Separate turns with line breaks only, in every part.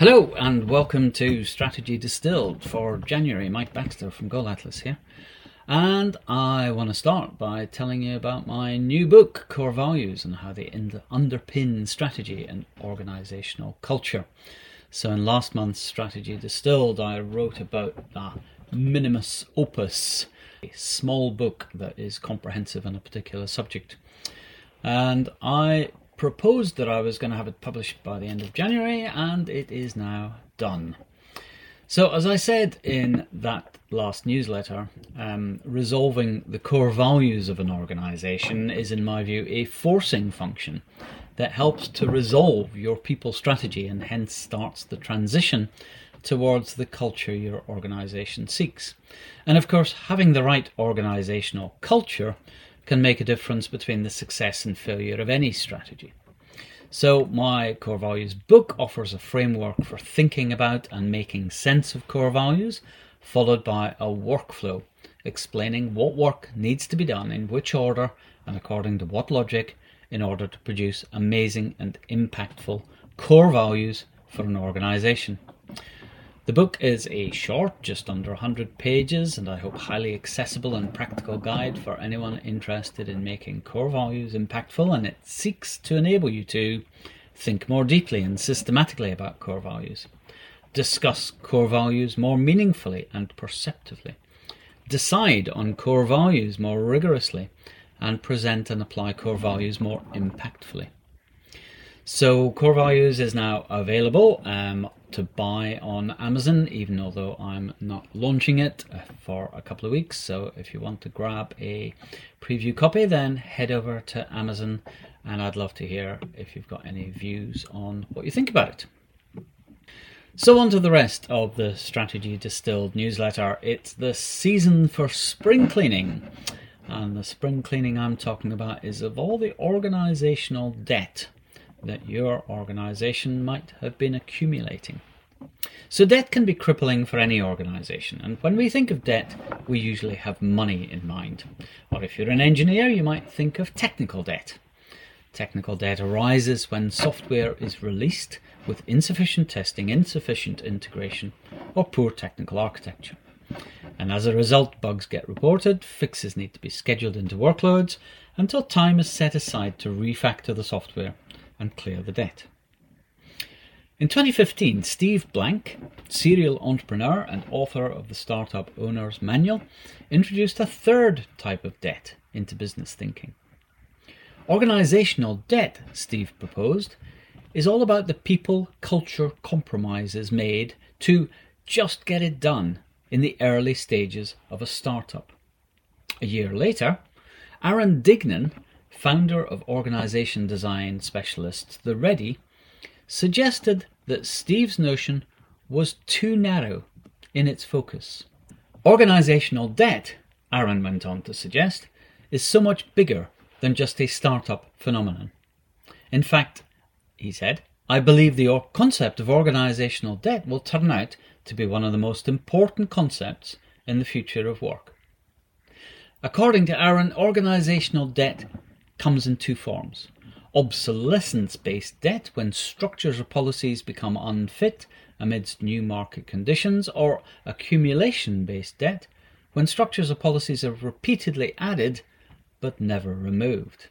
Hello and welcome to Strategy Distilled for January. Mike Baxter from Goal Atlas here. And I want to start by telling you about my new book, Core Values, and how they underpin strategy and organizational culture. So, in last month's Strategy Distilled, I wrote about the Minimus Opus, a small book that is comprehensive on a particular subject. And I proposed that I was going to have it published by the end of January, and it is now done. So, as I said in that last newsletter, um, resolving the core values of an organization is, in my view, a forcing function that helps to resolve your people strategy and hence starts the transition towards the culture your organization seeks. And of course, having the right organizational culture can make a difference between the success and failure of any strategy. So, my core values book offers a framework for thinking about and making sense of core values, followed by a workflow explaining what work needs to be done in which order and according to what logic in order to produce amazing and impactful core values for an organization. The book is a short, just under 100 pages, and I hope highly accessible and practical guide for anyone interested in making core values impactful, and it seeks to enable you to think more deeply and systematically about core values, discuss core values more meaningfully and perceptively, decide on core values more rigorously, and present and apply core values more impactfully. So, Core Values is now available um, to buy on Amazon, even although I'm not launching it uh, for a couple of weeks. So, if you want to grab a preview copy, then head over to Amazon, and I'd love to hear if you've got any views on what you think about it. So, on to the rest of the Strategy Distilled newsletter. It's the season for spring cleaning. And the spring cleaning I'm talking about is of all the organizational debt that your organization might have been accumulating. So, debt can be crippling for any organization, and when we think of debt, we usually have money in mind. Or if you're an engineer, you might think of technical debt. Technical debt arises when software is released with insufficient testing, insufficient integration, or poor technical architecture. And as a result, bugs get reported, fixes need to be scheduled into workloads until time is set aside to refactor the software and clear the debt. In 2015, Steve Blank, serial entrepreneur and author of the Startup Owner's Manual, introduced a third type of debt into business thinking. Organizational debt, Steve proposed, is all about the people culture compromises made to just get it done in the early stages of a startup. A year later, Aaron Dignan founder of organization design specialists The Ready, suggested that Steve's notion was too narrow in its focus. Organizational debt, Aaron went on to suggest, is so much bigger than just a startup phenomenon. In fact, he said, I believe the concept of organizational debt will turn out to be one of the most important concepts in the future of work. According to Aaron, organizational debt comes in two forms obsolescence based debt, when structures or policies become unfit amidst new market conditions, or accumulation based debt, when structures or policies are repeatedly added but never removed.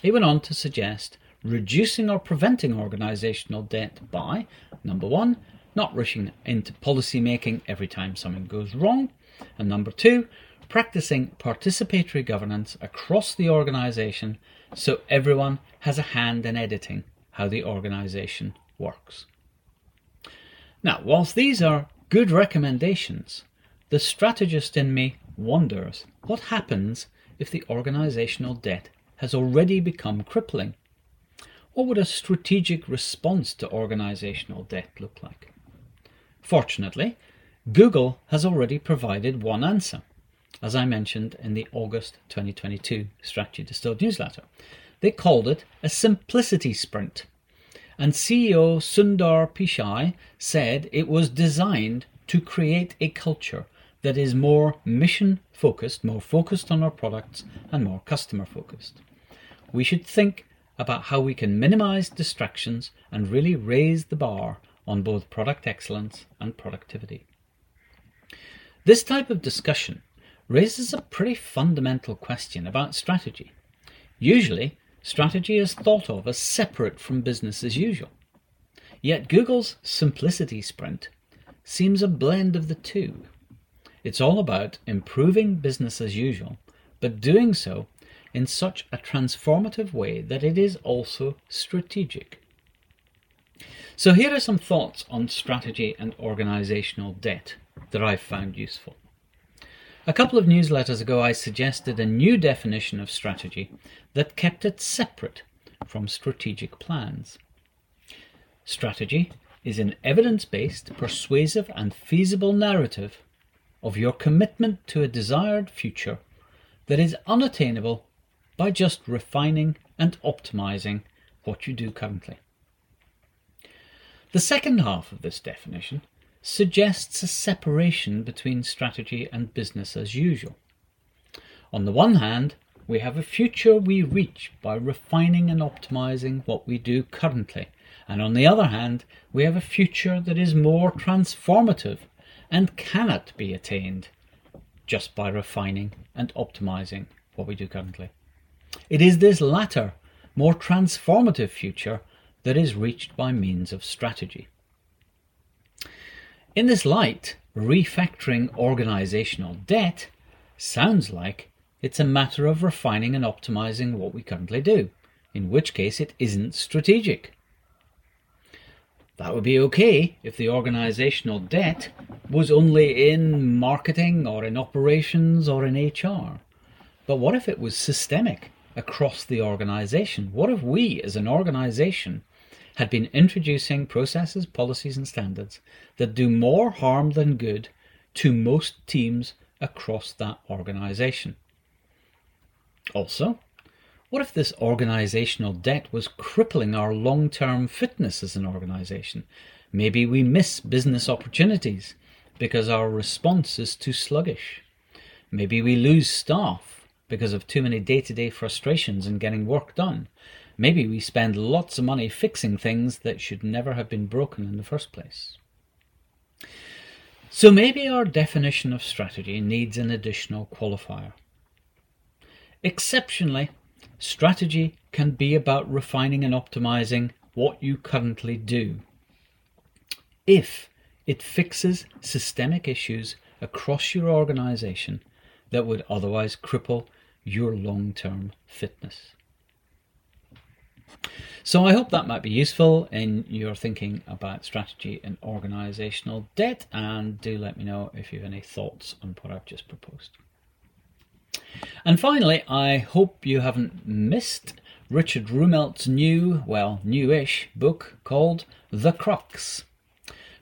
He went on to suggest reducing or preventing organisational debt by number one, not rushing into policy making every time something goes wrong, and number two, practicing participatory governance across the organisation so everyone has a hand in editing how the organisation works. Now, whilst these are good recommendations, the strategist in me wonders what happens if the organisational debt has already become crippling. What would a strategic response to organisational debt look like? Fortunately, Google has already provided one answer as I mentioned in the August 2022 Strategy Distilled newsletter. They called it a simplicity sprint. And CEO Sundar Pichai said it was designed to create a culture that is more mission focused, more focused on our products, and more customer focused. We should think about how we can minimize distractions and really raise the bar on both product excellence and productivity. This type of discussion raises a pretty fundamental question about strategy. Usually, strategy is thought of as separate from business as usual. Yet Google's Simplicity Sprint seems a blend of the two. It's all about improving business as usual, but doing so in such a transformative way that it is also strategic. So, here are some thoughts on strategy and organizational debt that I've found useful. A couple of newsletters ago, I suggested a new definition of strategy that kept it separate from strategic plans. Strategy is an evidence based, persuasive, and feasible narrative of your commitment to a desired future that is unattainable by just refining and optimizing what you do currently. The second half of this definition suggests a separation between strategy and business as usual. On the one hand, we have a future we reach by refining and optimizing what we do currently, and on the other hand, we have a future that is more transformative and cannot be attained just by refining and optimizing what we do currently. It is this latter, more transformative future that is reached by means of strategy. In this light, refactoring organizational debt sounds like it's a matter of refining and optimizing what we currently do, in which case it isn't strategic. That would be okay if the organizational debt was only in marketing or in operations or in HR. But what if it was systemic across the organization? What if we as an organization had been introducing processes, policies, and standards that do more harm than good to most teams across that organization. Also, what if this organizational debt was crippling our long term fitness as an organization? Maybe we miss business opportunities because our response is too sluggish. Maybe we lose staff because of too many day to day frustrations in getting work done. Maybe we spend lots of money fixing things that should never have been broken in the first place. So maybe our definition of strategy needs an additional qualifier. Exceptionally, strategy can be about refining and optimizing what you currently do. If it fixes systemic issues across your organization that would otherwise cripple your long term fitness. So I hope that might be useful in your thinking about strategy and organizational debt. And do let me know if you have any thoughts on what I've just proposed. And finally, I hope you haven't missed Richard Rumelt's new, well, newish book called The Crux.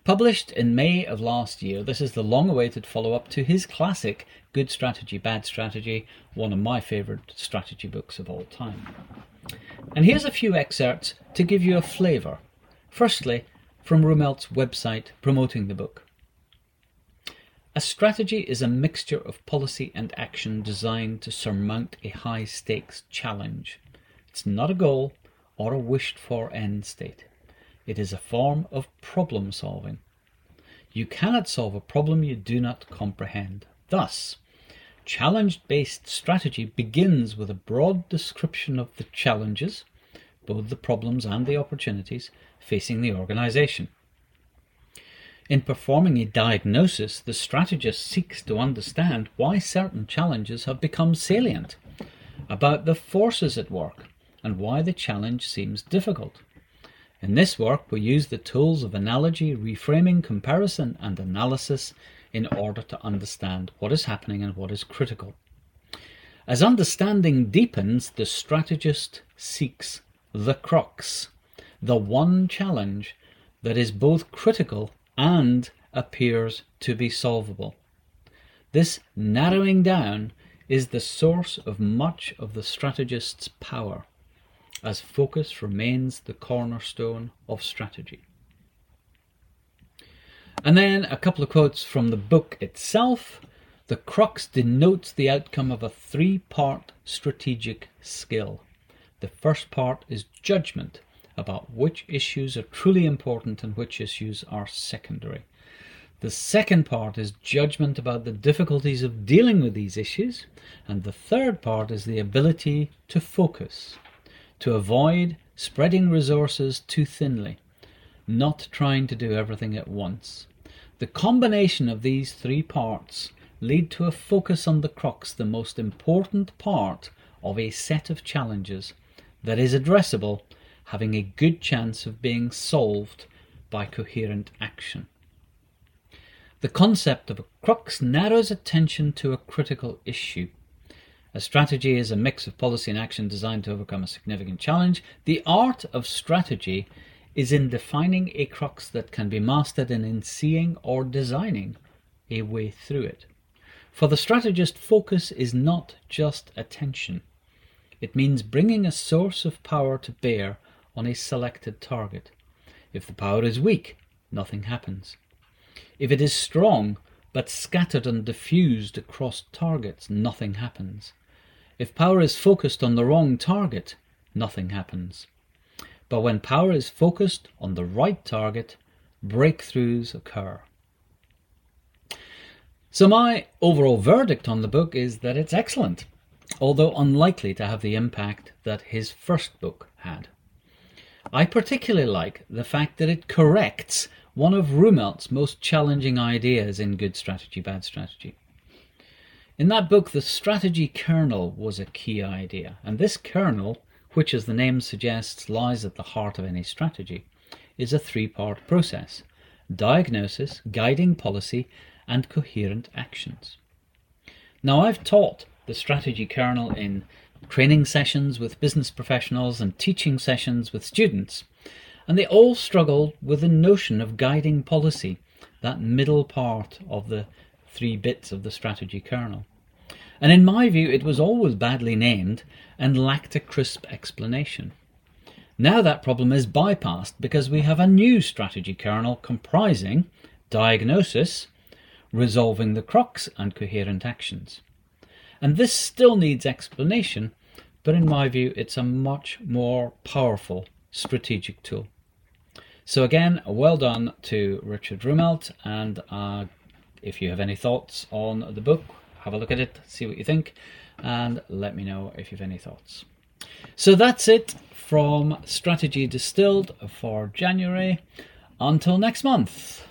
Published in May of last year, this is the long awaited follow up to his classic Good Strategy, Bad Strategy, one of my favourite strategy books of all time. And here's a few excerpts to give you a flavour. Firstly, from Rumelt's website promoting the book. A strategy is a mixture of policy and action designed to surmount a high stakes challenge. It's not a goal or a wished for end state. It is a form of problem solving. You cannot solve a problem you do not comprehend. Thus, challenge based strategy begins with a broad description of the challenges, both the problems and the opportunities, facing the organization. In performing a diagnosis, the strategist seeks to understand why certain challenges have become salient, about the forces at work, and why the challenge seems difficult. In this work, we use the tools of analogy, reframing, comparison, and analysis in order to understand what is happening and what is critical. As understanding deepens, the strategist seeks the crux, the one challenge that is both critical and appears to be solvable. This narrowing down is the source of much of the strategist's power, as focus remains the cornerstone of strategy. And then a couple of quotes from the book itself. The crux denotes the outcome of a three part strategic skill. The first part is judgment, about which issues are truly important and which issues are secondary. The second part is judgment about the difficulties of dealing with these issues. And the third part is the ability to focus, to avoid spreading resources too thinly, not trying to do everything at once. The combination of these three parts lead to a focus on the crux, the most important part of a set of challenges that is addressable, having a good chance of being solved by coherent action. The concept of a crux narrows attention to a critical issue. A strategy is a mix of policy and action designed to overcome a significant challenge. The art of strategy is in defining a crux that can be mastered and in seeing or designing a way through it. For the strategist, focus is not just attention. It means bringing a source of power to bear on a selected target. If the power is weak, nothing happens. If it is strong, but scattered and diffused across targets, nothing happens. If power is focused on the wrong target, nothing happens. But when power is focused on the right target, breakthroughs occur. So, my overall verdict on the book is that it's excellent, although unlikely to have the impact that his first book had. I particularly like the fact that it corrects one of Rumelt's most challenging ideas in Good Strategy, Bad Strategy. In that book, the strategy kernel was a key idea, and this kernel, which as the name suggests lies at the heart of any strategy, is a three part process diagnosis, guiding policy, and coherent actions. Now, I've taught the strategy kernel in training sessions with business professionals and teaching sessions with students, and they all struggled with the notion of guiding policy, that middle part of the three bits of the strategy kernel. And in my view, it was always badly named and lacked a crisp explanation. Now that problem is bypassed because we have a new strategy kernel comprising diagnosis, resolving the crux, and coherent actions. And this still needs explanation, but in my view, it's a much more powerful strategic tool. So again, well done to Richard Rumelt, and uh, if you have any thoughts on the book, have a look at it, see what you think, and let me know if you have any thoughts. So that's it from Strategy Distilled for January. Until next month.